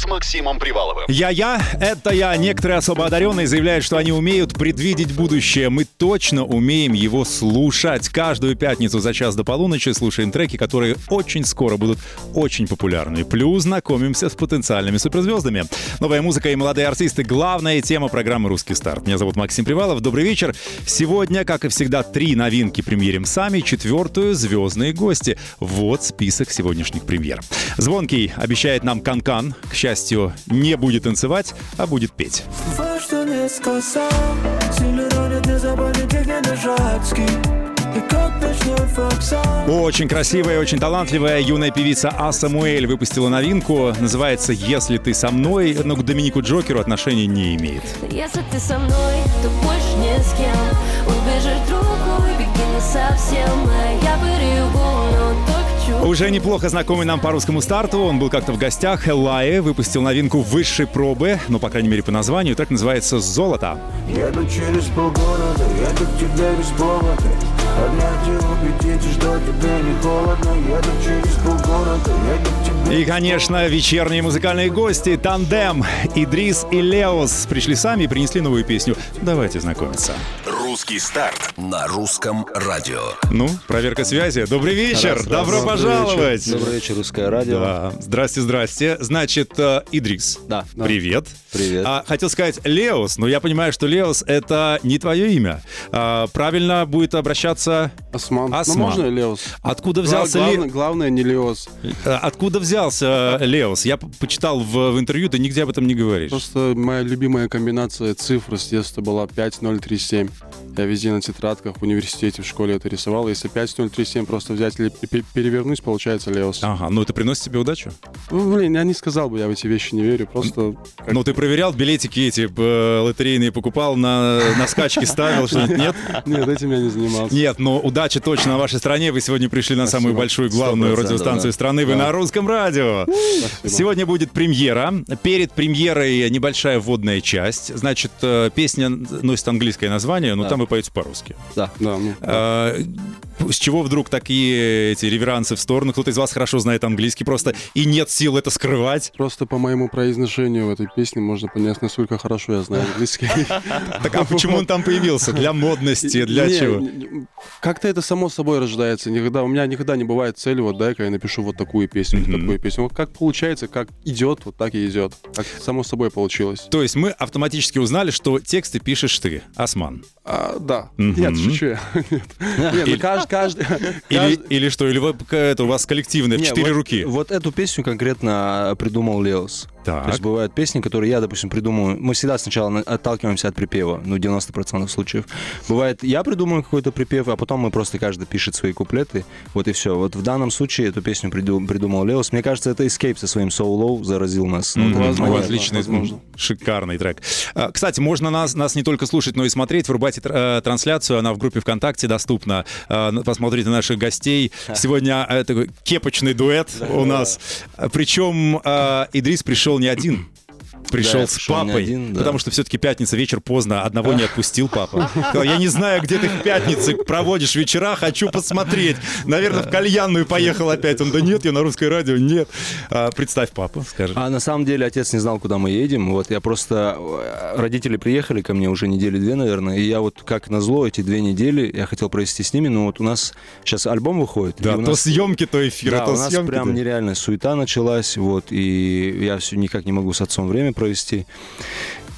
С Максимом Приваловым. Я-я, это я. Некоторые особо одаренные заявляют, что они умеют предвидеть будущее. Мы точно умеем его слушать. Каждую пятницу за час до полуночи слушаем треки, которые очень скоро будут очень популярны. Плюс знакомимся с потенциальными суперзвездами. Новая музыка и молодые артисты — главная тема программы «Русский старт». Меня зовут Максим Привалов. Добрый вечер. Сегодня, как и всегда, три новинки премьерим сами, четвертую — звездные гости. Вот список сегодняшних премьер. Звонкий обещает нам канкан. К счастью, не будет танцевать, а будет петь. Не сказал Очень красивая и очень талантливая юная певица А. Самуэль выпустила новинку. Называется «Если ты со мной», но к Доминику Джокеру отношения не имеет. Если ты со мной, то больше ни с кем Убежишь другой, беги не совсем Я но только чуть Уже неплохо знакомый нам по русскому старту. Он был как-то в гостях. Эллае выпустил новинку высшей пробы, ну, по крайней мере, по названию. Трек называется «Золото». Еду через полгорода, еду к тебе без повода И, конечно, вечерние музыкальные гости «Тандем». Идрис и Леос пришли сами и принесли новую песню. Давайте знакомиться. Русский старт. на русском радио. Ну, проверка связи. Добрый вечер. Добро пожаловать. Добрый вечер, русское радио. Да. Здрасте, здрасте. Значит, э, Идрис. Да. Привет. Привет. А, хотел сказать Леос, но я понимаю, что Леос это не твое имя. А, правильно будет обращаться. Осман. Осман. Ну, можно Леос? Откуда Гла- взялся главное, Ле- главное не Леос. э, Откуда взялся э, Леос? Я почитал в, в интервью, ты нигде об этом не говоришь. Просто моя любимая комбинация цифр с детства была 5037. Я везде на тетрадках, в университете, в школе это рисовал. Если 5037 просто взять или пе- перевернуть, получается Леос. Ага, ну это приносит тебе удачу? Ну, блин, я не сказал бы, я в эти вещи не верю. Просто как- Ну ты проверял билетики эти э, лотерейные, покупал на, на скачки, ставил что-нибудь? Нет? нет, этим я не занимался. Нет, но удача точно на вашей стране. Вы сегодня пришли на самую большую главную 100%, радиостанцию да. страны. Вы на русском радио. Сегодня будет премьера. Перед премьерой небольшая вводная часть. Значит, э, песня носит английское название, но там вы поете по-русски. Да. Да, ну, А, С чего вдруг такие эти реверансы в сторону? Кто-то из вас хорошо знает английский просто и нет сил это скрывать. Просто по моему произношению в этой песне можно понять, насколько хорошо я знаю английский. Так а почему он там появился? Для модности, для чего? Как-то это само собой рождается. Никогда, у меня никогда не бывает цели, вот дай-ка я напишу вот такую песню, Мгм. такую песню. Вот как получается, как идет, вот так и идет. Как само собой получилось. То есть мы автоматически узнали, что тексты пишешь ты, Осман. А, да. Мгм. Нет, шучу я. Нет, Или- ну каждый... каждый- Или, каждый- или что? Или вы- это у вас коллективное, в четыре вот- руки? Вот эту песню конкретно придумал Леос. Так. То есть бывают песни, которые я, допустим, придумываю. Мы всегда сначала на- отталкиваемся от припева, ну, 90% случаев. Бывает, я придумаю какой-то припев, а потом мы просто каждый пишет свои куплеты. Вот и все. Вот в данном случае эту песню приду- придумал Леос. Мне кажется, это Escape со своим So Low заразил нас. Ну, вот этот возможно, момент. Отличный, возможно. шикарный трек. А, Кстати, можно нас, нас не только слушать, но и смотреть. Врубайте тр- э, трансляцию, она в группе ВКонтакте доступна. А, н- Посмотрите наших гостей. Сегодня э, такой кепочный дуэт у нас. А, Причем э, Идрис пришел не один. Пришел Да, с папой, один, да. потому что все-таки пятница, вечер поздно, одного не отпустил папа. Сказал, я не знаю, где ты в пятнице проводишь вечера, хочу посмотреть. Наверное, в кальянную поехал опять. Он, да нет, я на русское радио, нет. А, представь папу, скажи. А на самом деле отец не знал, куда мы едем. Вот я просто... э, Родители приехали ко мне уже недели две, наверное, и я вот как назло эти две недели я хотел провести с ними, но вот у нас сейчас альбом выходит. Да, то нас- съемки, то эфиры, Да, то у нас съемки. прям нереальная суета началась, вот, и я все никак не могу с отцом время провести.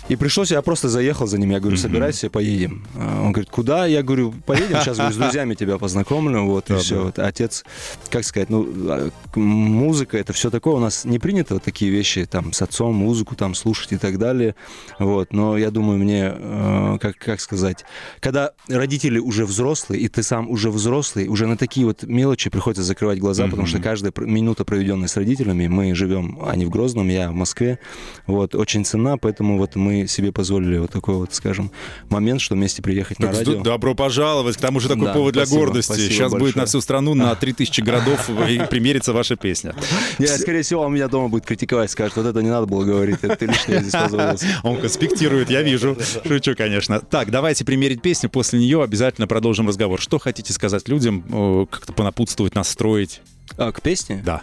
И пришлось, я просто заехал за ним, я говорю, собирайся, поедем. А Он говорит, куда? Я говорю, поедем, сейчас говорю, с друзьями тебя познакомлю, вот, и все. Вот, отец, как сказать, ну, а, музыка, это все такое, у нас не принято вот такие вещи, там, с отцом музыку там слушать и так далее, вот, но я думаю, мне, э, как, как сказать, когда родители уже взрослые, и ты сам уже взрослый, уже на такие вот мелочи приходится закрывать глаза, потому что каждая минута, проведенная с родителями, мы живем, они в Грозном, я в Москве, вот, очень ценна, поэтому вот мы мы себе позволили вот такой вот, скажем, момент, что вместе приехать на Так, радио. д- добро пожаловать. К тому же такой Да, повод для спасибо, гордости. спасибо Сейчас будет большое. на всю страну, на 3000 городов примерится ваша песня. Я, скорее всего, он меня дома будет критиковать, скажет, вот это не надо было говорить, это ты лишнее здесь позволился. Он конспектирует, я вижу. Шучу, конечно. Так, давайте примерить песню. После нее обязательно продолжим разговор. Что хотите сказать людям, как-то понапутствовать, настроить? А, к песне? Да.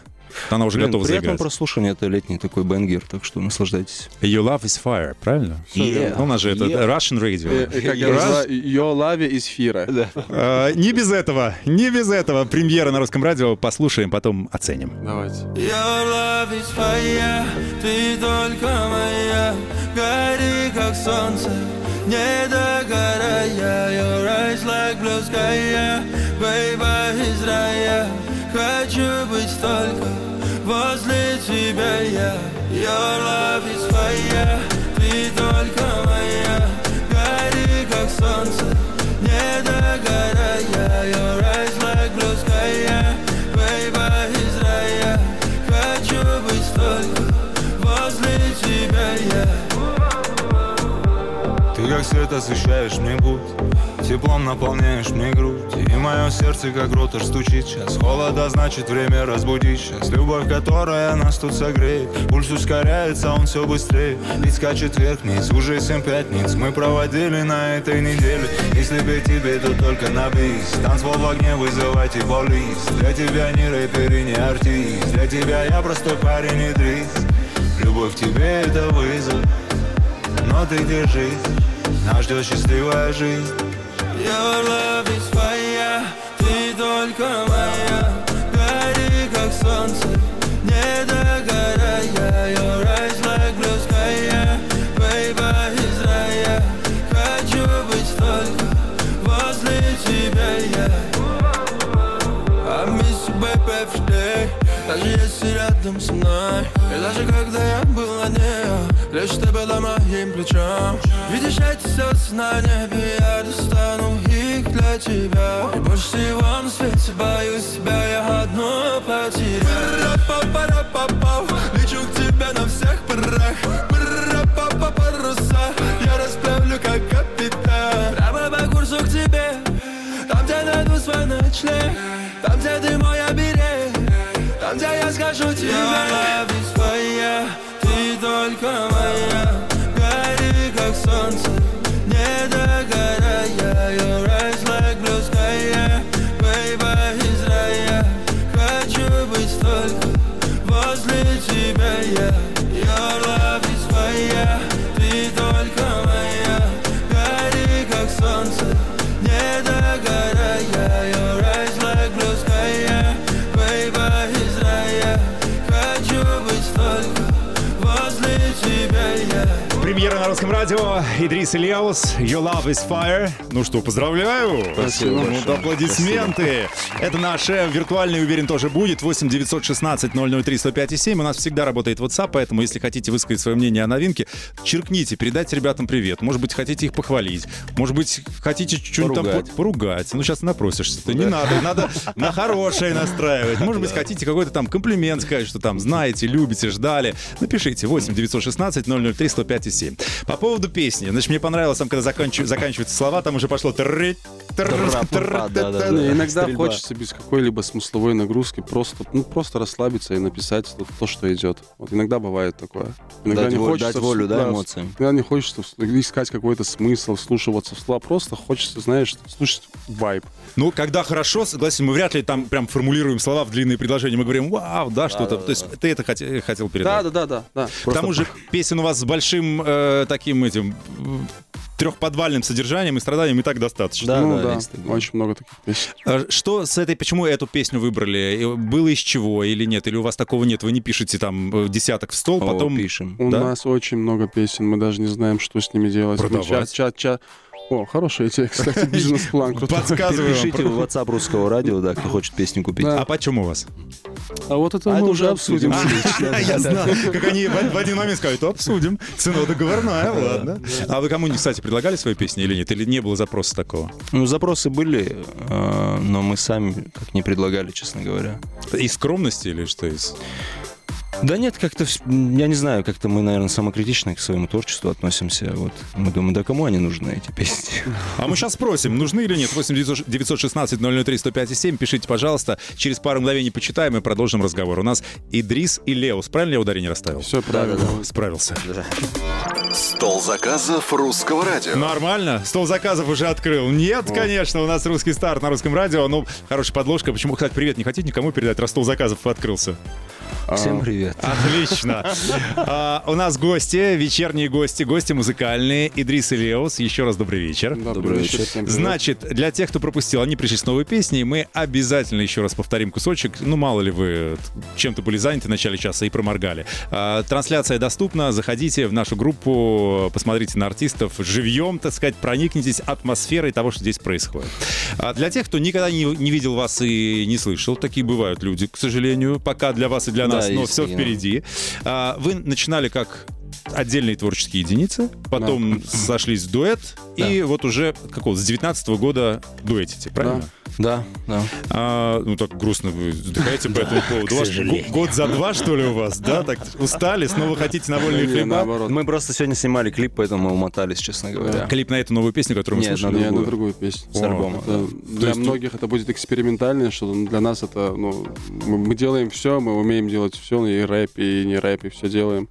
Она уже Блин, готова приятного заиграть. прослушивания, это летний такой бенгер, так что наслаждайтесь. Your love is fire, правильно? Yeah. Ну, у нас же это Yeah. Russian Э, radio. э, Как я Раз. называю, Your love is fire. Э, Не без этого, не без этого. Премьера на русском радио. Послушаем, потом оценим. Давайте. Your love is fire, ты только моя Гори, как солнце, не догорая Your eyes like blue sky. Baby, рая Хочу быть только возле тебя я. Your love is fire, ты только моя. Гори, как солнце, не догорая. Your Ты как свет освещаешь мне путь Теплом наполняешь мне грудь. И мое сердце как ротор стучит. Сейчас Холода значит время разбудить. Сейчас Любовь, которая нас тут согреет Пульс ускоряется, он все быстрее. Ведь скачет вверх-вниз, уже семь пятниц. Мы проводили на этой неделе. Если бы тебе, то только на бис Танцпол в огне, вызывайте полис Для тебя не рэпер и не артист. Для тебя я простой парень и дрис Любовь тебе это вызов но ты держись, нас ждет счастливая жизнь. Your love is fire, ты только моя. Гори, как солнце, не догорая. Your eyes like blue sky. Baby, из рая. Хочу быть только возле тебя я. I miss you, baby, every day. Даже если рядом со мной. И даже когда я был на ней Лишь ты была моим плечом Видишь эти слезы на небе Я достану их для тебя. И больше всего на свете боюсь тебя Я одну потеряю Пара-па-пара-па-пау. Лечу к тебе на всех парах Пара-па-па паруса Я расправлю как капитан. Прямо по курсу к тебе. Там, где найду свой ночлег. Там, где ты мой оберег. Там, где я скажу тебе. Я fire, ты только моя Идрис Ильяус, Your Love is Fire. Ну что, поздравляю. Спасибо Ну, большое. аплодисменты. Это наш шеф, виртуальный, уверен, тоже будет. 8 916 003 105 7. У нас всегда работает WhatsApp, поэтому если хотите высказать свое мнение о новинке, черкните, передайте ребятам привет. Может быть, хотите их похвалить. Может быть, хотите что-нибудь там Поругать. по- поругать. Ну, сейчас напросишься. ты Не надо, надо на хорошее настраивать. Может быть, хотите какой-то там комплимент сказать, что там знаете, любите, ждали. Напишите 8 916 003 105 7. По поводу песни. Значит, мне понравилось там, когда заканчив- заканчиваются слова, там уже пошло тры- Не, иногда хочется без какой-либо смысловой нагрузки просто, ну, просто расслабиться и написать то, то, что идет. Вот иногда бывает такое. Иногда Дать не волю- хочется дать волю, да, эмоциям. Иногда не хочется искать какой-то смысл, вслушиваться в слова. Просто хочется, знаешь, слушать вайб. Ну, когда хорошо, согласен, мы вряд ли там прям формулируем слова в длинные предложения. Мы говорим, вау, да, что-то. То есть ты это хоте- хотел передать. Да, да, да, да, да. К тому же песен у вас с большим э, таким этим трехподвальным содержанием и страданием и так достаточно. Да, ну, да, да, очень много таких песен. А Что с этой, почему эту песню выбрали? Было из чего или нет? Или у вас такого нет? Вы не пишете там э, десяток в стол, О, потом... пишем. У Да? нас очень много песен, мы даже не знаем, что с ними делать. Мы Продавать. ча- ча- ча- О, хорошая идея, кстати, бизнес-план. Подсказываю. Пишите в WhatsApp русского радио, да, кто хочет песню купить. Да. А почем у вас? А вот это А мы это уже обсудим. обсудим. Я знаю, как они в в один момент скажут, обсудим. Цена договорная, ладно. А вы кому-нибудь, кстати, предлагали свои песни или нет? Или не было запроса такого? Ну, запросы были, э, но мы сами как не предлагали, честно говоря. Из скромности или что из? Да нет, как-то, я не знаю, как-то мы, наверное, самокритично к своему творчеству относимся. Вот мы думаем, да кому они нужны, эти песни? А мы сейчас спросим, нужны или нет. 8 916 003 105 7. Пишите, пожалуйста. Через пару мгновений почитаем и продолжим разговор. У нас Идрис и Леус. Правильно я ударение расставил? Все правильно. Справился. Стол заказов русского радио. Нормально? Стол заказов уже открыл. Нет, конечно, у нас русский старт на русском радио. Ну, хорошая подложка. Почему, кстати, привет не хотите никому передать, раз стол заказов открылся? Всем привет. Отлично. А, у нас гости, вечерние гости, гости музыкальные. Идрис и Леус. Еще раз добрый вечер. Добрый вечер. Значит, для тех, кто пропустил, они пришли с новой песней. Мы обязательно еще раз повторим кусочек. Ну, мало ли вы чем-то были заняты в начале часа и проморгали. А, Трансляция доступна. Заходите в нашу группу, посмотрите на артистов живьем, так сказать, проникнитесь атмосферой того, что здесь происходит. А Для тех, кто никогда не, не видел вас и не слышал, такие бывают люди, к сожалению, пока для вас и для Да, нас, но есть все впереди. А, Вы начинали как отдельные творческие единицы, потом сошлись в дуэт, и вот уже какого с 19 года дуэтите, правильно? Да, да. А, ну так грустно вы вздыхаете по этому поводу. Год за два, что ли, у вас, да? Так устали, снова хотите на вольные Не, хлеба? Мы просто сегодня снимали клип, поэтому мы умотались, честно говоря. Клип на эту новую песню, которую мы Нет, слушали? на другую. песню. С альбома. Это для многих это будет экспериментальное но для нас это, ну, мы делаем все, мы умеем делать все, и рэп, и не рэп, и все делаем.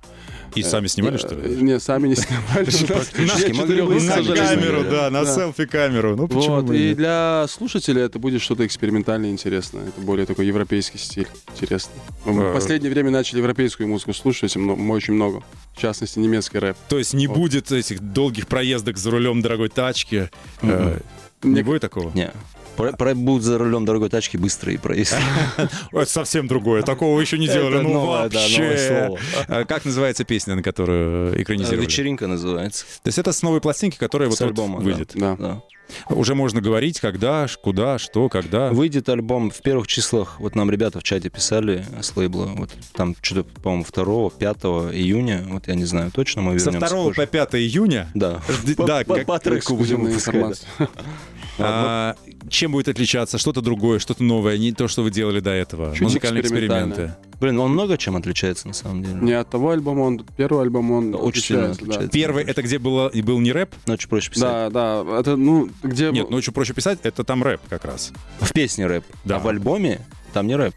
И сами снимали, что Э, ли? Не, сами не снимали. практически Нет могли бы четырех и На камеру, снимали. да, на селфи-камеру. Ну почему и нет? для слушателя это будет что-то экспериментальное, интересное. Это более такой европейский стиль, интересный. Мы Э. в последнее время начали европейскую музыку слушать, мы очень много. В частности, немецкий рэп. То есть не будет этих долгих проездок за рулем дорогой тачки? Э, Не будет такого? Не. Про, про- будут за рулем дорогой тачки быстрые проезд. Это совсем другое. Такого вы еще не делали. Ну вообще. А Как называется песня, на которую экранизировали? Вечеринка называется. То есть это с новой пластинки, которая вот выйдет. Да. Уже можно говорить, когда, куда, что, когда. Выйдет альбом в первых числах. Вот нам ребята в чате писали с лейбла. Вот там что-то, по-моему, 2 5 июня. Вот я не знаю точно, мы Со вернемся 2 позже. по 5 июня. Да. Да, по, треку будем выпускать. А, чем будет отличаться? Что-то другое, что-то новое, не то, что вы делали до этого. Чуть Музыкальные эксперименты. Блин, он много чем отличается на самом деле. Не от того альбома, он первый альбом, он Очень сильно отличается, да. Первый это где было и был не рэп? Но очень проще писать. Да, да, это, ну, где... Нет, очень проще писать, это там рэп как раз. В песне рэп. Да. А в альбоме там не рэп.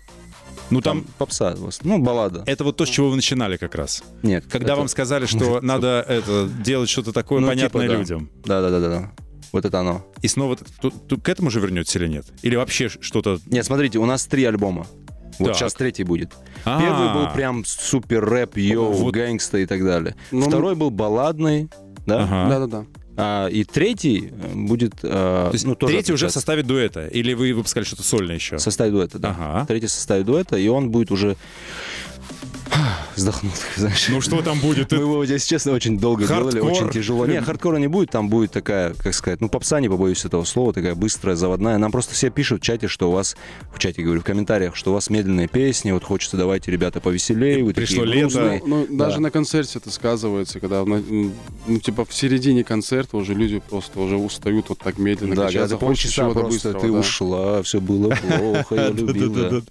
Ну Там там попса. Ну, баллада. это вот то, с чего вы начинали как раз. Нет. Когда это- вам сказали, что надо это делать что-то такое Ну, понятное типа, да. людям. Да, да, да, да, да. Вот это оно. И снова т- к этому же вернетесь или нет? Или вообще что-то... Нет, смотрите, у нас три альбома. Вот Так. сейчас третий будет. А, Первый был прям супер рэп, yo, Вот. gangsta и так далее. Ну, Второй был балладный, да. Ага. Да-да-да. А, и третий э, будет... э, То есть ну, тоже третий уже в составе дуэта? Или вы выпускали что-то сольное еще? В составе дуэта, да. Ага. Третий в составе дуэта, и он будет уже... Вздохнул, знаешь. Ну что там будет? Мы его, если честно, очень долго Хардкор? делали, очень тяжело. Не, хардкора не будет, там будет такая, как сказать, ну, попса, не побоюсь этого слова, такая быстрая, заводная. Нам просто все пишут в чате, что у вас, в чате, говорю, в комментариях, что у вас медленные песни, вот хочется, давайте, ребята, повеселее, вы Пришло такие лето. грустные. Ну, Да. даже на концерте это сказывается, когда, на- ну, типа, в середине концерта уже люди просто уже устают вот так медленно. Да, когда ты полчаса просто быстрого, ты да. ушла, все было плохо, я любил.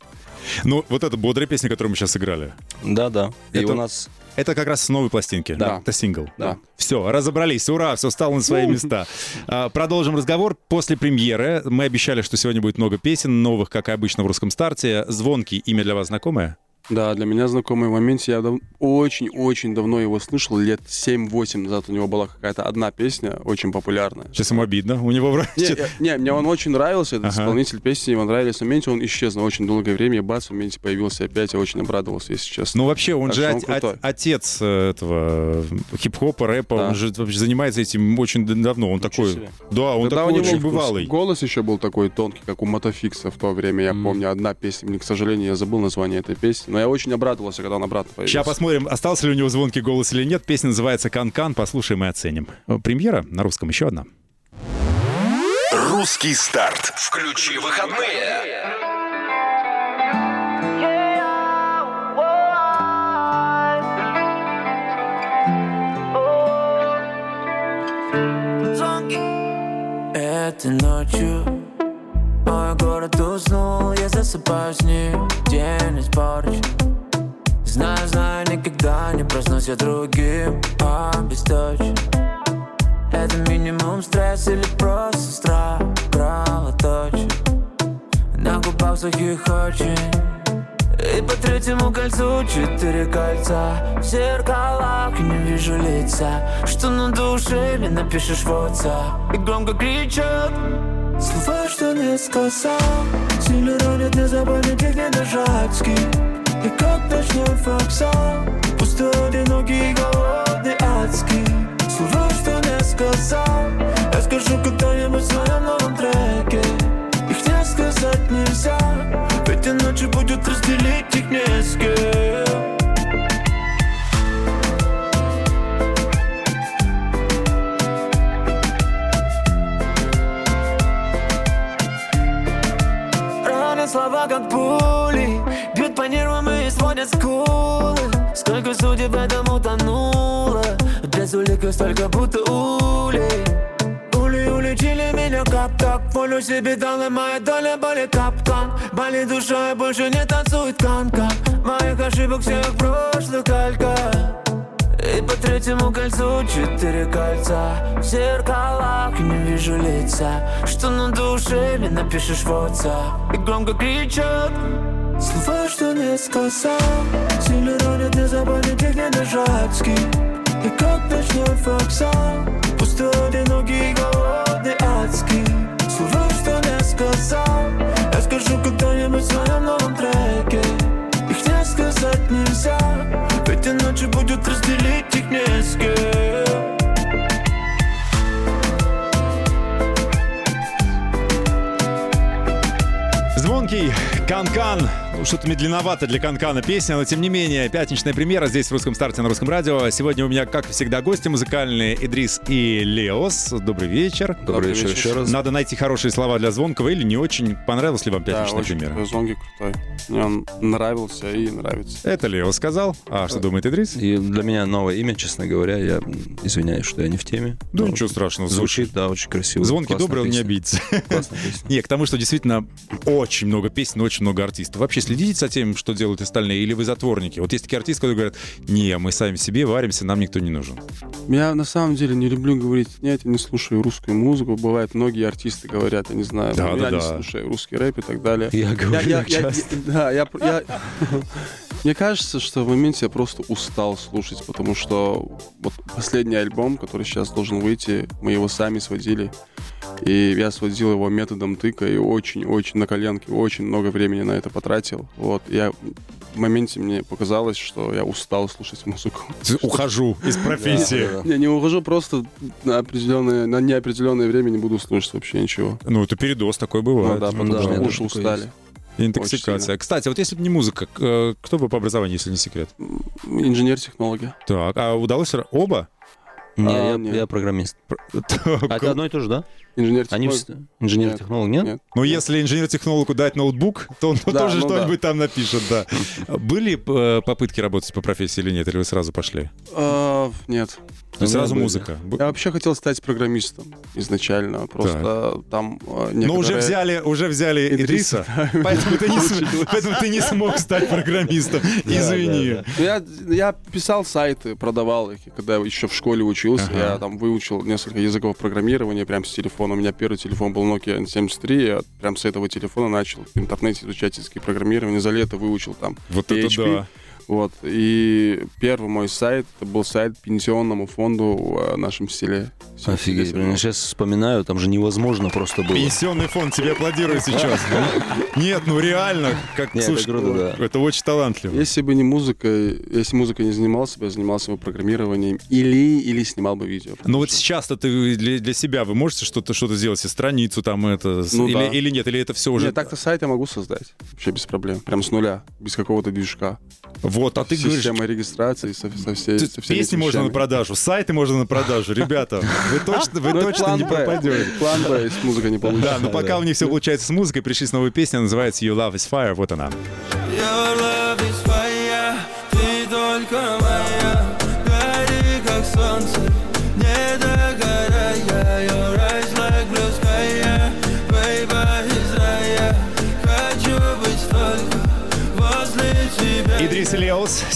Ну, вот эта бодрая песня, которую мы сейчас сыграли. Да-да. И Это- у нас... Это как раз с новой пластинки. Да. Это сингл. Да. Все, разобрались. Ура, все стало на свои места. А, Продолжим разговор после премьеры. Мы обещали, что сегодня будет много песен, новых, как и обычно в русском старте. Звонкий, имя для вас знакомое? Да, для меня знакомый момент. Я дав- очень-очень давно его слышал. Лет 7-8 назад у него была какая-то одна песня, очень популярная. Сейчас ему обидно. У него. Не, не, мне он очень нравился, этот Ага. исполнитель песни, ему нравились. В моменте он исчез на очень долгое время, и бац, в моменте появился опять. Я очень обрадовался, если честно. Ну, вообще, он Так же он от- отец э, этого э, хип-хопа, рэпа. Да. Он же вообще занимается этим очень давно. Он такой... себе. Да, он Тогда такой очень бывалый. Голос еще был такой тонкий, как у Мотофикса в то время. Я помню, одна песня. Мне, к сожалению, я забыл название этой песни. Но я очень обрадовался, когда он обратно появился. Сейчас посмотрим, остался ли у него звонкий голос или нет. Песня называется «Кан-Кан». Послушаем и оценим. Э, Премьера на русском еще одна. Русский старт. Включи выходные. Этой ночью мой город уснул, я засыпаю с ним День испорчен, я другим Обесточен Это минимум стресс или просто страх Кровоточен На губах сухих очень. И по третьему кольцу четыре кольца. В зеркалах не вижу лица. Что на душе мне напишешь в WhatsApp. И громко кричат. Слова, что не сказал. Сильно ранят, не запомнить их, не нажать скип И как ночной фоксал Пустой, одинокий, голодный, адский Слова, что не сказал Я скажу когда-нибудь в своем новом треке Их не сказать нельзя Ведь иначе будет разделить их не с слова, как пули. Бьют по нервам и сводят скулы Сколько судеб в этом утонуло Без улик столько будто улей. Ули уличили меня как так Волю себе дала моя доля боли капкан Болит душа и больше не танцует канка. Моих ошибок всех прошлых калька и по третьему кольцу четыре кольца. В зеркалах не вижу лица. Что на душе мне напишешь в WhatsApp И громко кричат Слова, что не сказал Сильно ранят, их, не нажать скип И как ночной фоксал Пустой, одинокий, голодный, адский? Слова, что не сказал Я скажу когда-нибудь в своем новом треке. Их не сказать нельзя Ведь иначе будет разделить их не с кем. Звонкий Канкан. Ну, что-то медленновато для Канкана песня, но тем не менее, пятничная премьера здесь в русском старте на русском радио. Сегодня у меня, как всегда, гости музыкальные Идрис и Леос. Добрый вечер. Добрый вечер еще раз. Надо найти хорошие слова для Звонкого или не очень. Понравилась ли вам Да, пятничная очень премьера? крутой, Звонкий крутой. Мне он нравился и нравится. Это Лео сказал. А что думает Идрис? И для меня новое имя, честно говоря. Я извиняюсь, что я не в теме. Ну, Но ничего страшного. Звучит, да, очень красиво. Звонкий Классная добрый, он не обидится. Классная песня. Не, к тому, что действительно очень много песен, очень много артистов. Вообще следите за тем, что делают остальные, или вы затворники? Вот есть такие артисты, которые говорят, не, мы сами себе варимся, нам никто не нужен. Я на самом деле не люблю говорить, нет, я не слушаю русскую музыку. Бывает, многие артисты говорят, я не знаю, Да, ну, да, я не да. слушаю русский рэп и так далее. Я говорю я- я- часто. Да, я, я- Мне кажется, что в моменте я просто устал слушать, потому что вот последний альбом, который сейчас должен выйти, мы его сами сводили. И я сводил его методом тыка и очень-очень на коленке, очень много времени на это потратил. Вот, я в моменте мне показалось, что я устал слушать музыку. Ухожу из профессии. Да, да, да. Я не ухожу, просто на определенное, на неопределенное время не буду слушать вообще ничего. Ну, это передоз такой Ну бывает. да, потому да, что уши устали. есть. Интоксикация. Кстати, вот если бы не музыка, э, кто бы по образованию, если не секрет? Инженер-технология. Так, а удалось оба? Не, А, я- нет. я программист. А это одно и то же, да? Они Инженер-технология. все... Инженер-технолог, нет? Нет. Ну, если инженер-технологу дать ноутбук, то он Да, тоже ну что-нибудь там напишет, да. Были э, попытки работать по профессии или нет, или вы сразу пошли? А, нет. То есть У меня сразу были. музыка. Я вообще хотел стать программистом изначально. Просто там а, Но уже взяли, уже взяли Идриса, поэтому ты, не, см- поэтому ты не смог стать программистом. Извини. да, Ну, Я, я писал сайты, продавал их, когда я еще в школе учился. Я там выучил несколько языков программирования прям с телефона. У меня первый телефон был Nokia N73. Я прям с этого телефона начал в интернете изучать языки программирования. За лето выучил там Вот это PHP. да. Вот. И первый мой сайт это был сайт пенсионному фонду в э, нашем селе. Офигеть, блин, я сейчас вспоминаю, там же невозможно просто было. Пенсионный фонд тебе аплодирует сейчас. Нет, ну реально, как Нет, слушай, это круто, да. это очень талантливо. Если бы не музыка, если музыкой не занимался бы, я занимался бы программированием или, или снимал бы видео. Ну вот сейчас-то ты для, для себя вы можете что-то что-то сделать, и страницу там это, Ну или, да. или нет, или это все уже. Нет, так-то сайт я могу создать. Вообще без проблем. Прям с нуля. Без какого-то движка. Вот, а ты говоришь, Система регистрации со, со всей, ты- со всеми песни можно на продажу, сайты можно на продажу, ребята, вы точно, вы Ну, точно не пропадете. План Б, если музыка не Да, получится. но пока у них все получается с музыкой, пришли с новой песней, называется You Love Is Fire, вот она.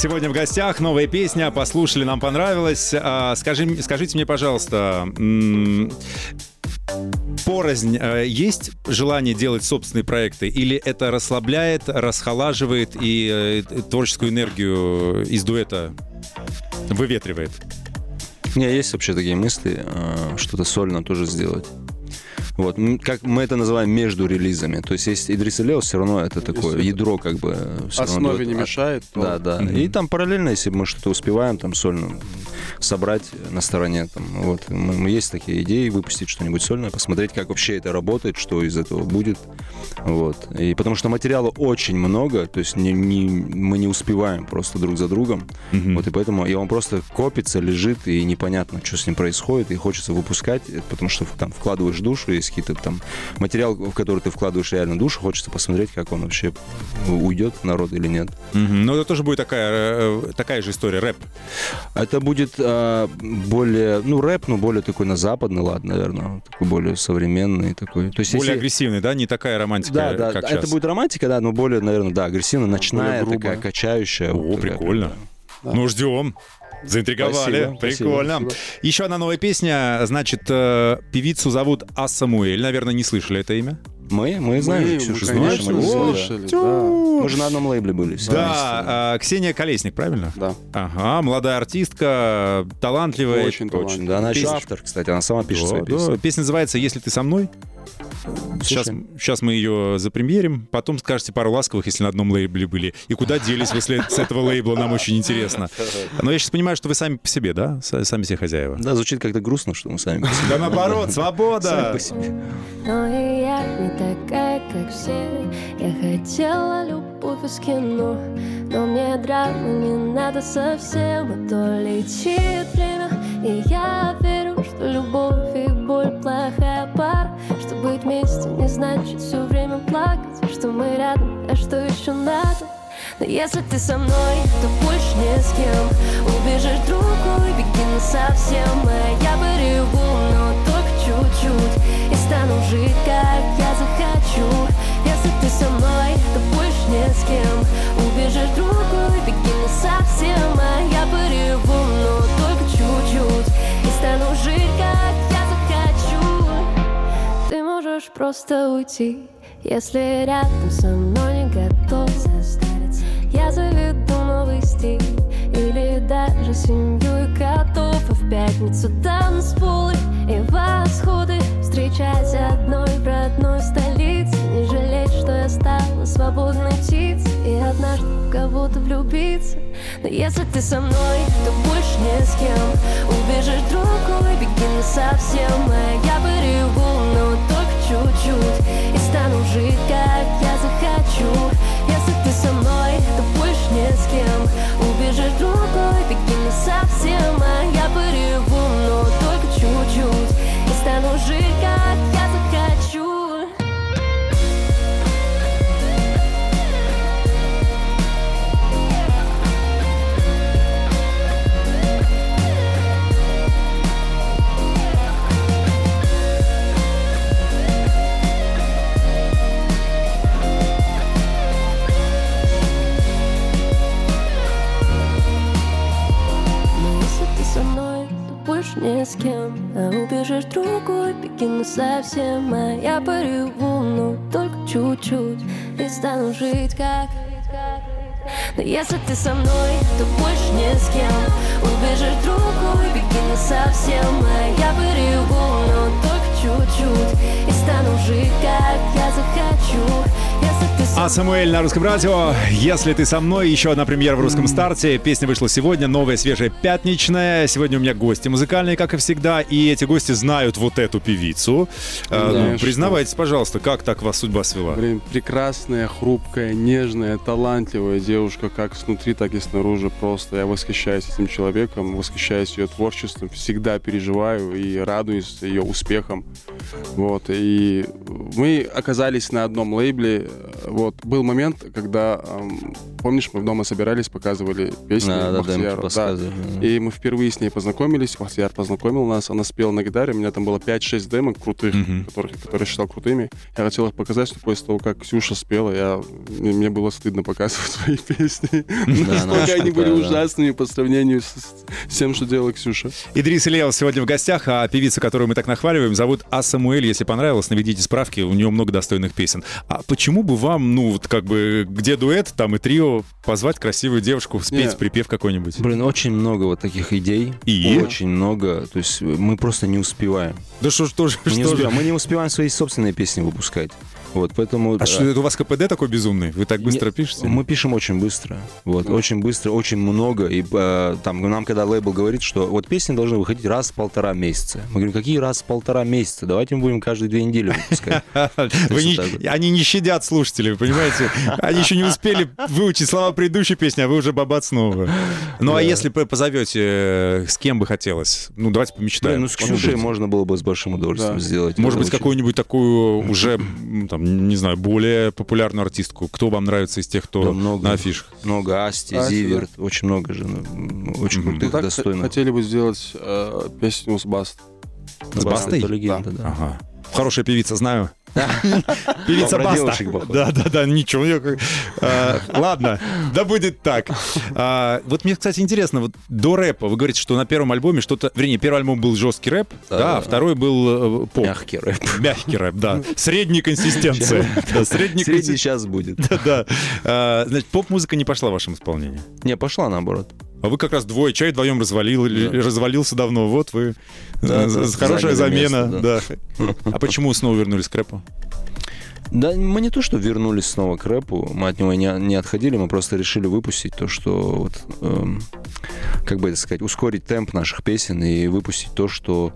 Сегодня в гостях. Новая песня. Послушали, нам понравилось. А, скажи, скажите мне, пожалуйста, порознь э, есть желание делать собственные проекты? Или это расслабляет, расхолаживает и э, творческую энергию из дуэта выветривает? У меня есть вообще такие мысли, э, что-то сольно тоже сделать. Вот, как мы это называем между релизами. То есть есть Идрис и Лео, все равно это такое Если ядро, как бы. Основе идет. не А- мешает. то- Да, да. И там параллельно, если мы что-то успеваем там сольно собрать на стороне, там, вот, мы, мы есть такие идеи, выпустить что-нибудь сольное, посмотреть, как вообще это работает, что из этого будет. Вот. И потому что материала очень много, то есть не, не- мы не успеваем просто друг за другом. Вот и поэтому и он просто копится, лежит, и непонятно, что с ним происходит, и хочется выпускать, потому что там вкладываешь душу, есть какие-то там материал, в который ты вкладываешь реально душу, хочется посмотреть, как он вообще уйдет в народ или нет. Мгм. Но это тоже будет такая, э, такая же история, рэп. Это будет а, более, ну, рэп, но более такой на западный лад, наверное, такой более современный такой. То есть Более если- агрессивный, да? Не такая романтика, Да, да, как да, сейчас. это будет романтика, да, но более, наверное, да, агрессивно, ночная, такая качающая. О, вот такая. прикольно. Ну, ждем. Заинтриговали. Спасибо, спасибо, Прикольно. спасибо. Еще одна новая песня. Значит, э, певицу зовут А Самуэль. Наверное, не слышали это имя. Мы, мы знаем, Мы, Ксюша, мы, знаешь, конечно, мы знаем. слышали, да. Мы же на одном лейбле были. все. Да, э, Ксения Колесник, правильно? Да. Ага, молодая артистка, талантливая. Очень Очень, да, она еще автор, кстати, она сама пишет Да, свои да. песни. Песня называется «Если ты со мной». Сейчас, сейчас мы ее запремьерим, потом скажете пару ласковых, если на одном лейбле были. И куда делись вы с лей- с этого лейбла, нам очень интересно. Но я сейчас понимаю, что вы сами по себе, да? С- Сами себе хозяева. Да, звучит как-то грустно, что мы сами по себе. Да наоборот, свобода! Сами по себе. Но и я не такая, как все Я хотела любовь из кино Но мне драмы не надо совсем А то летит время И я верю, что любовь и боль плохая пара быть вместе не значит все время плакать. Что мы рядом, а что еще надо? Но если ты со мной, то больше ни с кем. Убежишь другой, беги на совсем. А я пореву, но только чуть-чуть. И стану жить, как я захочу. Если ты со мной, то больше ни с кем просто уйти, если рядом со мной не готов состариться. Я заведу новый стиль, или даже семью и котов. И в пятницу танцполы и восходы Встречать одной в родной столице. Не жалеть, что я стала свободной птицей. И однажды в кого-то влюбиться. Но если ты со мной, то больше ни с кем. Убежишь другой, беги на совсем. А я но только чуть-чуть И стану жить, как я захочу ни с кем. А убежишь другой, беги на совсем А я пореву, но только чуть-чуть И стану жить как. Но если ты со мной, то больше ни с кем. Убежишь другой, беги на совсем А я пореву, но только чуть-чуть И стану жить, как я захочу А Самуэль на русском радио. Если ты со мной, еще одна премьера в русском старте. Песня вышла сегодня, новая, свежая, пятничная. Сегодня у меня гости музыкальные, как и всегда. И эти гости знают вот эту певицу. А, ну, признавайтесь, пожалуйста, как так вас судьба свела? Блин, прекрасная, хрупкая, нежная, талантливая девушка, как снутри, так и снаружи. Просто я восхищаюсь этим человеком, восхищаюсь ее творчеством, всегда переживаю и радуюсь ее успехам. Вот, и мы оказались на одном лейбле. Вот, был момент, когда помнишь, мы дома собирались, показывали песни Да, да, да, Бахтияру, да. подсказывали. И мы впервые с ней познакомились, Бахтияр познакомил нас, она спела на гитаре, у меня там было 5-6 демок крутых, Мгм. которых, которые я считал крутыми. Я хотел их показать, но после того, как Ксюша спела, я, мне, мне было стыдно показывать свои песни. Настолько они были да. ужасными по сравнению с, тем, что делала Ксюша. Идрис Ильяус сегодня в гостях, а певица, которую мы так нахваливаем, зовут А Самуэль. Если понравилось, наведите справки, у нее много достойных песен. А почему бы вам, ну, вот как бы, где дуэт, там и трио, позвать красивую девушку, спеть Не. припев какой-нибудь? Блин, очень много вот таких идей. И? Очень много. То есть мы просто не успеваем. Да что ж, что ж, Мы не, что же? успеваем. мы не успеваем свои собственные песни выпускать. Вот, поэтому... А что, это у вас КПД такой безумный? Вы так быстро Не- пишете? Мы пишем очень быстро. Вот, очень быстро, очень много. И э, там нам, когда лейбл говорит, что вот песни должны выходить раз в полтора месяца. Мы говорим, какие раз в полтора месяца? Давайте мы будем каждые две недели выпускать. Они не щадят слушателей, вы понимаете? Они еще не успели выучить слова предыдущей песни, а вы уже бабац новую. Ну а если позовете, э, с кем бы хотелось? Ну давайте помечтаем. Ну с Ксюшей можно было бы с большим удовольствием Да. сделать. Может быть, какую-нибудь такую уже, м, там, не знаю, более популярную артистку. Кто вам нравится из тех, кто Да, много. на афишах? Много Асти, Асти, Зиверт, очень много же, ну, очень крутых, х- достойных. хотели бы сделать э, песню с Баст. С Бастой? Легенда, да. Ага. Хорошая певица, знаю. Певица Баста. Да, да, да, ничего. А, Ладно, да будет так. А, Вот мне, кстати, интересно, вот до рэпа вы говорите, что на первом альбоме что-то... Вернее, первый альбом был жесткий рэп, да, а второй был э, поп. Мягкий рэп. Мягкий рэп, да. Средней консистенции. Да, Средний сейчас будет. Да. А, Значит, поп-музыка не пошла в вашем исполнении. Не, пошла наоборот. А вы как раз двое, чай вдвоем развалил, развалился давно. Вот вы. Да, э, да, Хорошая замена. место, Да. А почему снова вернулись к рэпу? Да, мы не то, что вернулись снова к рэпу, мы от него не, не отходили, мы просто решили выпустить то, что вот, эм, как бы это сказать, ускорить темп наших песен и выпустить то, что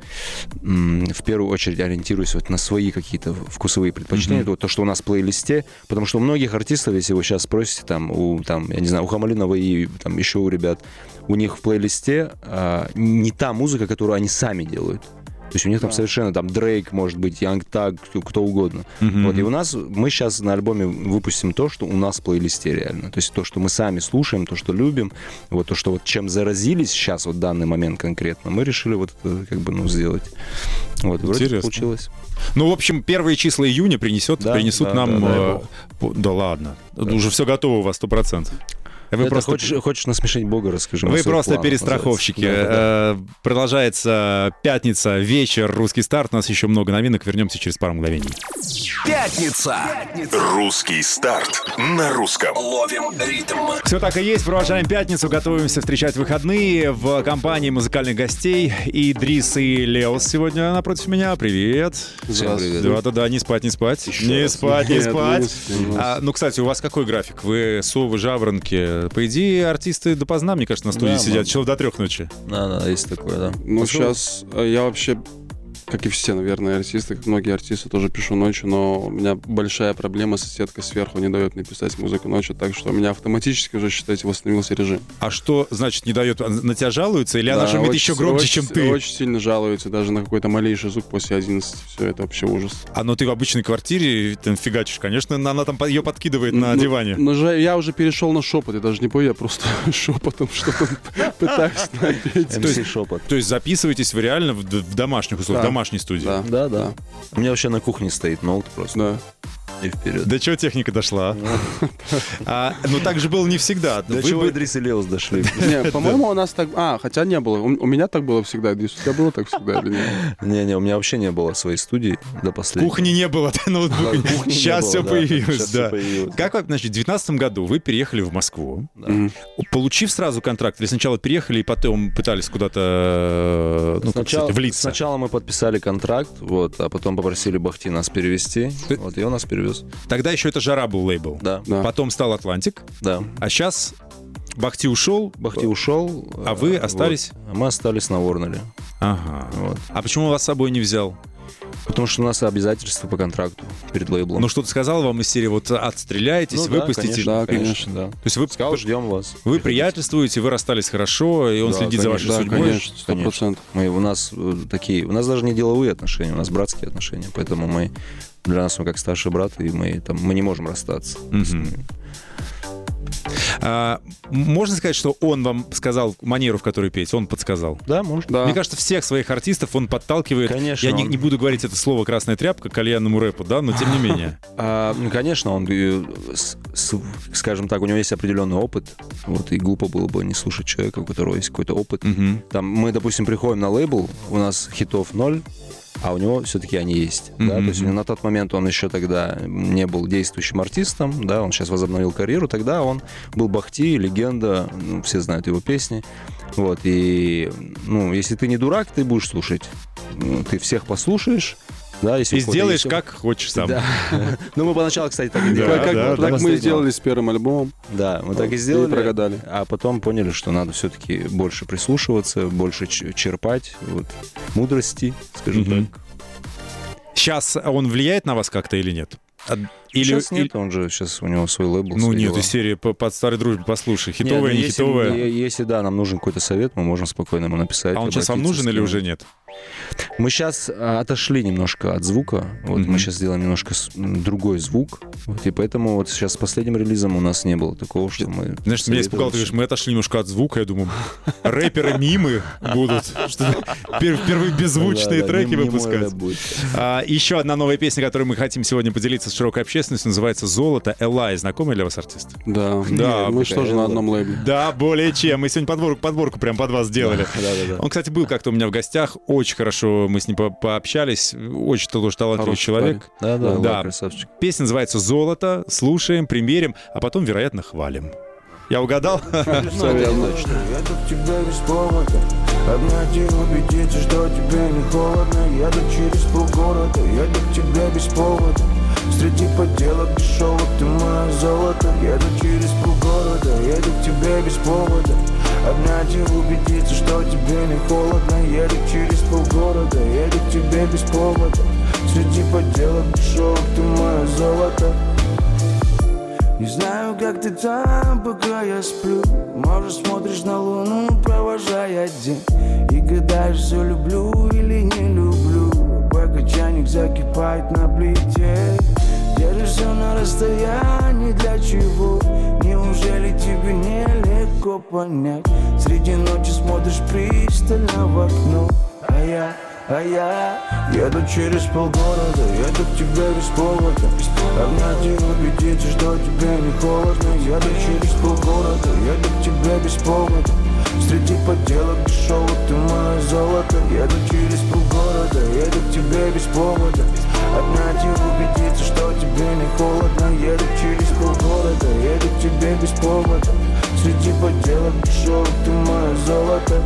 м, в первую очередь ориентируясь вот на свои какие-то вкусовые предпочтения, Мгм. то, то, что у нас в плейлисте, потому что у многих артистов, если вы сейчас спросите, там, у, там, я не знаю, у Хамалинова и там еще у ребят, у них в плейлисте а, не та музыка, которую они сами делают. То есть у них там Да. совершенно там Дрейк, может быть, Янг Так, кто, кто угодно. Мгм. Вот, и у нас, мы сейчас на альбоме выпустим то, что у нас в плейлисте реально. То есть то, что мы сами слушаем, то, что любим, вот то, что вот чем заразились сейчас, вот в данный момент конкретно, мы решили вот это как бы, ну, сделать. Вот, вроде Интересно. получилось. Ну, в общем, первые числа июня принесет, Да, принесут да, нам... да, дай э, да ладно. Уже все готово у вас, сто процентов. Вы Это просто... хочешь, хочешь насмешить Бога, расскажи. Вы просто планов, перестраховщики. Да, да, Э, Продолжается пятница, вечер, русский старт. У нас еще много новинок. Вернемся через пару мгновений. Пятница. Русский старт на русском. Ловим ритм. Все так и есть. Провожаем пятницу. Готовимся встречать выходные в компании музыкальных гостей. Идрис и Леос сегодня напротив меня. Привет. Привет. Да-да-да, не спать, не спать. не раз. спать, не Нет, спать. ну, А, ну, кстати, у вас какой график? Вы совы, жаворонки. По идее, артисты допоздна, мне кажется, на студии Да, сидят. Часов до трех ночи. Да, да, есть такое, да. Ну, Пошел. сейчас я вообще, как и все, наверное, артисты, как многие артисты, тоже пишу ночью, но у меня большая проблема, соседка сверху не дает мне писать музыку ночью, так что у меня автоматически уже, считайте, восстановился режим. А что, значит, не дает? На тебя жалуются? Или она Да, шумит очень- еще громче, очень- чем ты? Очень сильно жалуются, даже на какой-то малейший звук после 11. Все это вообще ужас. А ну ты в обычной квартире там фигачишь, конечно, она там ее подкидывает на Ну, диване. Но же я уже перешел на шепот, я даже не пою, я просто шепотом что-то пытаюсь напеть. MC шепот. То есть записываетесь вы реально в, домашних условиях. Домашней студии? Да, Да, да. У меня вообще на кухне стоит ноут просто. да. И вперед. До чего техника дошла? А, ну так же было не всегда. До Вы чего бы- Идрис и Леос дошли? Не, по-моему, у нас так... А, хотя не было. У, у меня так было всегда. Дис, У тебя было так всегда или нет? Не-не, у меня вообще не было своей студии до последнего. Кухни не было, ноутбука. Да, Сейчас было, все да. появилось, да. появилось. Как, вы, значит, в 2019 году вы переехали в Москву, получив сразу контракт, или сначала переехали и потом пытались куда-то, ну, как Сначала, сказать, влиться? сначала мы подписали контракт, вот, а потом попросили Бахти нас перевести. Ты- Вот, и он нас перевез. Тогда еще это «Жара» был лейбл. Да, Да. Потом стал «Атлантик», да. а сейчас Бахти ушел. Бахти ушел. А вы э, остались? вот. Мы остались на Ворнере. Ага. Вот. А почему вас с собой не взял? Потому что у нас обязательства по контракту перед лейблом. Ну, что-то сказал вам из серии, вот отстреляетесь, Ну да, выпустите. конечно, Да, конечно, да. То есть вы, Сказал, ждем вас. вы приятельствуете, вы расстались хорошо, и он Да, следит за вашей конечно, Да, судьбой. конечно, сто Конечно. процентов. Мы, у нас э, такие, у нас даже не деловые отношения, у нас братские отношения, поэтому мы для нас он как старший брат, и мы там мы не можем расстаться. Мгм. А, можно сказать, что он вам сказал манеру, в которой петь? Он подсказал? Да, может. Да. Мне кажется, всех своих артистов он подталкивает. Конечно, Я не, он- не буду говорить это слово «красная тряпка» к кальянному рэпу, да, но тем не менее. А, ну, конечно, он, э, скажем так, у него есть определенный опыт. Вот, и глупо было бы не слушать человека, у которого есть какой-то опыт. Там мы, допустим, приходим на лейбл, у нас хитов ноль, а у него все-таки они есть. Да? Мгм. То есть на тот момент он еще тогда не был действующим артистом, да, он сейчас возобновил карьеру, тогда он был Бахти, легенда, ну, все знают его песни. Вот, и, ну, если ты не дурак, ты будешь слушать. Ты всех послушаешь, да, если И сделаешь есть- как хочешь сам. Да. Ну, мы поначалу, кстати, так и Да, делали. Так, как- да, так да. мы и сделали с первым альбомом. Да, мы так и И сделали. прогадали. А потом поняли, что надо все-таки больше прислушиваться, больше черпать вот, мудрости, скажем так. Сейчас он влияет на вас как-то или нет? Или, сейчас или- нет, он же сейчас у него свой лейбл. Ну нет, дела. из серии по- под старой дружбе послушай. Нет, Хитовая, ну, не если, хитовая. Если, да, нам нужен какой-то совет, мы можем спокойно ему написать. А он сейчас вам нужен или уже нет? Мы сейчас отошли немножко от звука. Вот Мгм. мы сейчас сделаем немножко другой звук. Вот, и поэтому вот сейчас с последним релизом у нас не было такого, что мы... Знаешь, меня испугал, ты говоришь, мы отошли немножко от звука, я думаю, рэперы мимы будут, впервые беззвучные треки выпускать. А, еще одна новая песня, которой мы хотим сегодня поделиться с широкой общественностью, называется «Золото». Элай, знакомый для вас артист? Да. Да, Мы же тоже на одном лейбле. Да, более чем. Мы сегодня подборку, подборку прям под вас сделали. Да-да-да. Он, кстати, был как-то у меня в гостях. Очень хорошо мы с ним по- пообщались. Очень тоже талантливый Хороший человек. Да-да, Да. да. красавчик. Песня называется «Золото». Слушаем, примерим, а потом, вероятно, хвалим. Я угадал? Верно. Еду к тебе без повода Обнять и убедиться, что тебе не холодно Еду через полгорода, еду к тебе без повода Среди подделок дешевых ты мое золото Еду через полгорода, еду к тебе без повода. Обнять и убедиться, что тебе не холодно. Еду через полгорода, еду к тебе без повода. Среди подделок дешевых ты мое золото не знаю, как ты там, пока я сплю. Может, смотришь на луну, провожая день. И гадаешь, все люблю или не люблю. Пока чайник закипает на плите Держишься на расстоянии для чего? Неужели тебе нелегко понять? Среди ночи смотришь пристально в окно А я, а я еду через полгорода Еду к тебе без повода Обнять и убедиться, что тебе не холодно Еду через полгорода Еду к тебе без повода Среди подделок дешевых ты мое золото. Еду через полгорода Еду к тебе без повода. Обнять и убедиться, что тебе не холодно. Еду через полгорода Еду к тебе без повода. Среди подделок дешевых ты мое золото.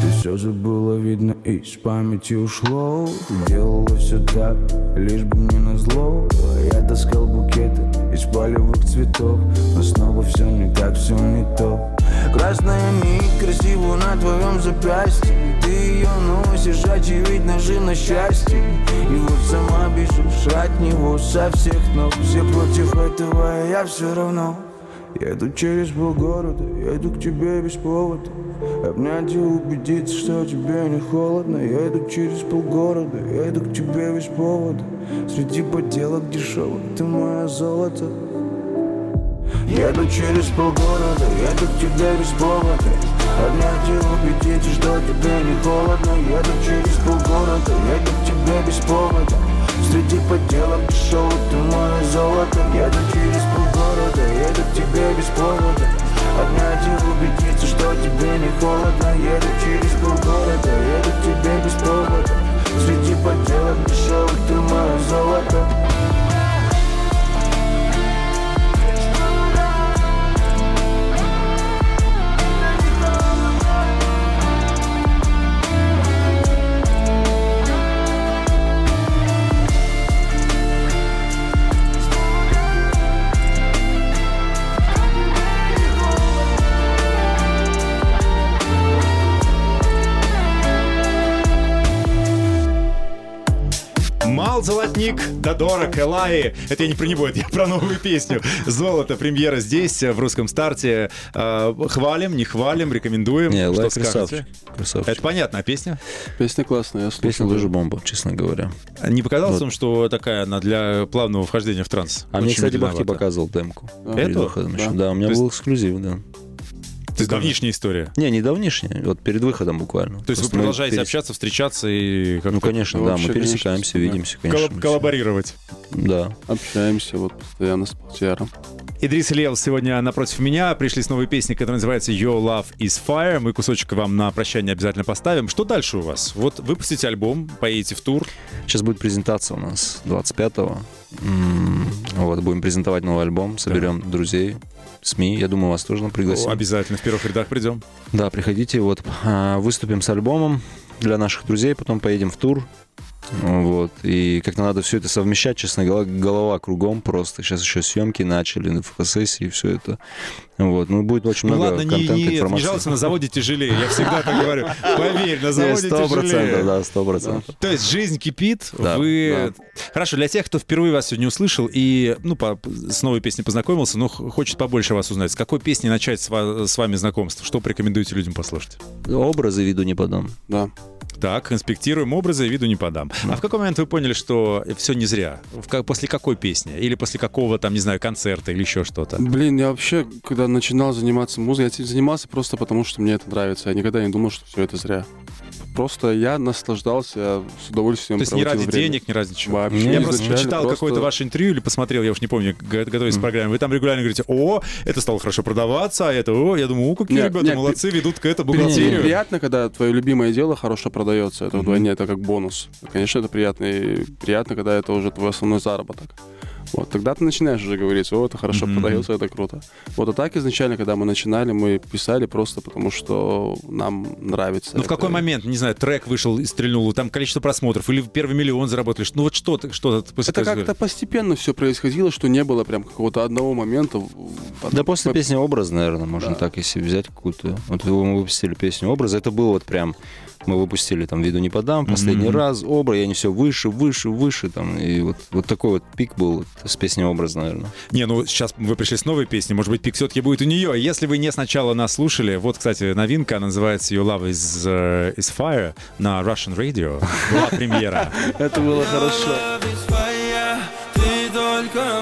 Ты все забыла, видно, из памяти ушло. Ты делала все так, лишь бы мне назло. Я таскал букеты из полевых цветов. Но снова все не так, все не то. Красная нить красивую на твоем запястье. Ты ее носишь, очевидь ножи на счастье. И вот сама бежишь от него со всех ног. Все против этого, я все равно Еду через полгорода, еду к тебе без повода. Обнять и убедиться, что тебе не холодно. Еду через полгорода, еду к тебе без повода. Среди подделок дешевых ты мое золото. Еду через полгорода, еду к тебе без повода. Обнять и убедиться, что тебе не холодно. Еду через полгорода, еду к тебе без повода. Среди подделок дешевых ты мое золото. Еду через полгорода, еду к тебе без повода. Обнять и убедиться, что тебе не холодно. Еду через полгорода, еду Додорок, Элаи. Это я не про него, это я про новую песню. Золото, премьера здесь, в русском старте. Э, Хвалим, не хвалим, рекомендуем. Не, Что красавчик. красавчик. Это понятно, а песня? Песня классная, я слушал. Песня тоже бомба, честно говоря. Не показалось Вот. вам, что такая она для плавного вхождения в транс? А мне, кстати, Бахти показывал демку. Эту? выходом Да. Да, у меня То был эксклюзив, да. То есть давнишняя история. Не, не давнишняя, вот перед выходом буквально. То есть вы Просто продолжаете перес- общаться, встречаться и Ну, конечно, Ну, да, мы пересекаемся, да. видимся, конечно. мы коллаборировать. все- Да. Общаемся вот постоянно с Бахтияром. Идрис и Лев сегодня напротив меня. Пришли с новой песней, которая называется Your Love is Fire. Мы кусочек вам на прощание обязательно поставим. Что дальше у вас? Вот выпустите альбом, поедете в тур. Сейчас будет презентация у нас 25-го. М, Вот, будем презентовать новый альбом, соберем друзей, СМИ. Я думаю, вас тоже пригласим. Обязательно в первых рядах придем. Да, приходите, вот, а, выступим с альбомом для наших друзей, потом поедем в тур. Вот, и как-то надо все это совмещать, честно говоря, голова кругом просто. Сейчас еще съемки начали, фотосессии и все это. Вот, ну, будет очень Ну много ладно, не, контента, не, не информации. жалуйся, на заводе тяжелее. Я всегда так говорю. Поверь, на Не, заводе тяжелее. да, сто процентов. То есть жизнь кипит, Да, вы... Хорошо, для тех, кто впервые вас сегодня услышал и ну, по, с новой песней познакомился, но хочет побольше вас узнать, с какой песни начать с, ва- с вами знакомство? Что порекомендуете людям послушать? Образы виду не подам. Да. Так, инспектируем образы, виду не подам. А в какой момент вы поняли, что все не зря? В ка- после какой песни? Или после какого, там, не знаю, концерта или еще что-то? Блин, я вообще, когда начинал заниматься музыкой, я этим занимался просто потому, что мне это нравится. Я никогда не думал, что все это зря. Просто я наслаждался, с удовольствием То есть не ради время. денег, не ради чего? Вообще Я просто почитал просто- какое-то ваше интервью или посмотрел, я уж не помню, готовясь к программе. Вы там регулярно говорите, о, это стало хорошо продаваться, а это, о, я думаю, о, какие Нет, ребята нет, молодцы, ведут к этому бухгалтерию. Приятно, когда твое любимое дело хорошо продается. Это вдвойне, это как бонус. Конечно, это приятно. И приятно, когда это уже твой основной заработок. Вот, тогда ты начинаешь уже говорить, о, это хорошо Мгм. продается, это круто. Вот, а так изначально, когда мы начинали, мы писали просто потому, что нам нравится. Ну, в какой момент, не знаю, трек вышел и стрельнул, там количество просмотров, или первый миллион заработали, что- ну вот что-то, что-то Это как-то постепенно все происходило, что не было прям какого-то одного момента. Да после По- песни «Образ», наверное, можно Да. так, если взять какую-то... Вот мы выпустили песню «Образ», это был вот прям... Мы выпустили там «Виду не подам», последний Мгм. раз, «Образ», и они все выше, выше, выше, там, и вот, вот такой вот пик был с песней «Образ», наверное. Не, ну сейчас вы пришли с новой песней, может быть, пик все-таки будет у нее. Если вы не сначала нас слушали, вот, кстати, новинка, она называется Your Love is, э, is Fire на Russian Radio. Была премьера. Это было хорошо. Ты только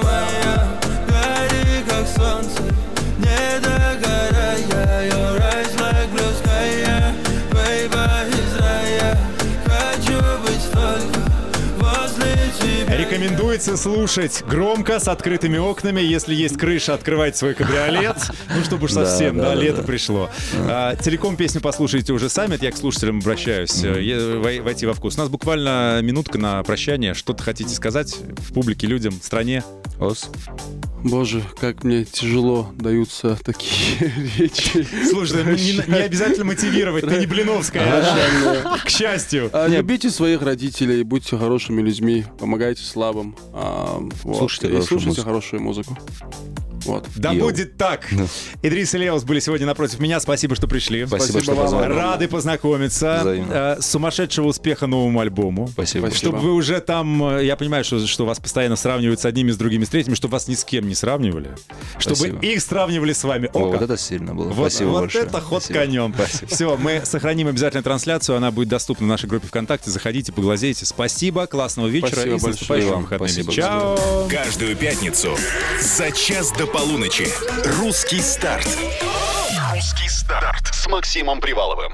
Рекомендуется слушать громко, с открытыми окнами. Если есть крыша, открывайте свой кабриолет. Ну, чтобы уж совсем, да, да, да, лето да. пришло. А, целиком песню послушайте уже сами. Это я к слушателям обращаюсь. э, Войти во вкус. У нас буквально минутка на прощание. Что-то хотите сказать публике, людям, стране? Ос. Боже, как мне тяжело даются такие речи. Слушай, да не, не обязательно мотивировать, ты не Блиновская. К счастью. А, Любите своих родителей, будьте хорошими людьми, помогайте слабым. а, вот, Слушайте и хорошую слушайте музыку. хорошую музыку. Вот. Да Йоу. будет так. Идрис и Леос были сегодня напротив меня. Спасибо, что пришли. Спасибо, Спасибо что вам. позвали. Рады познакомиться. Взаимно. Э, Сумасшедшего успеха новому альбому. Спасибо. Спасибо. Чтобы вы уже там, э, я понимаю, что, что вас постоянно сравнивают с одними, с другими, с третьими, чтобы вас ни с кем не сравнивали. Чтобы Спасибо. их сравнивали с вами. О, О, вот это сильно было. Вот, Спасибо вот большое. это ход Спасибо. конем. Все, мы сохраним обязательно трансляцию. Она будет доступна в нашей группе ВКонтакте. Заходите, поглазейте. Спасибо, классного вечера Спасибо и с большое. наступающими И вам выходными. спасибо. Чао! Каждую пятницу за час до полуночи. Русский старт. Русский старт с Максимом Приваловым.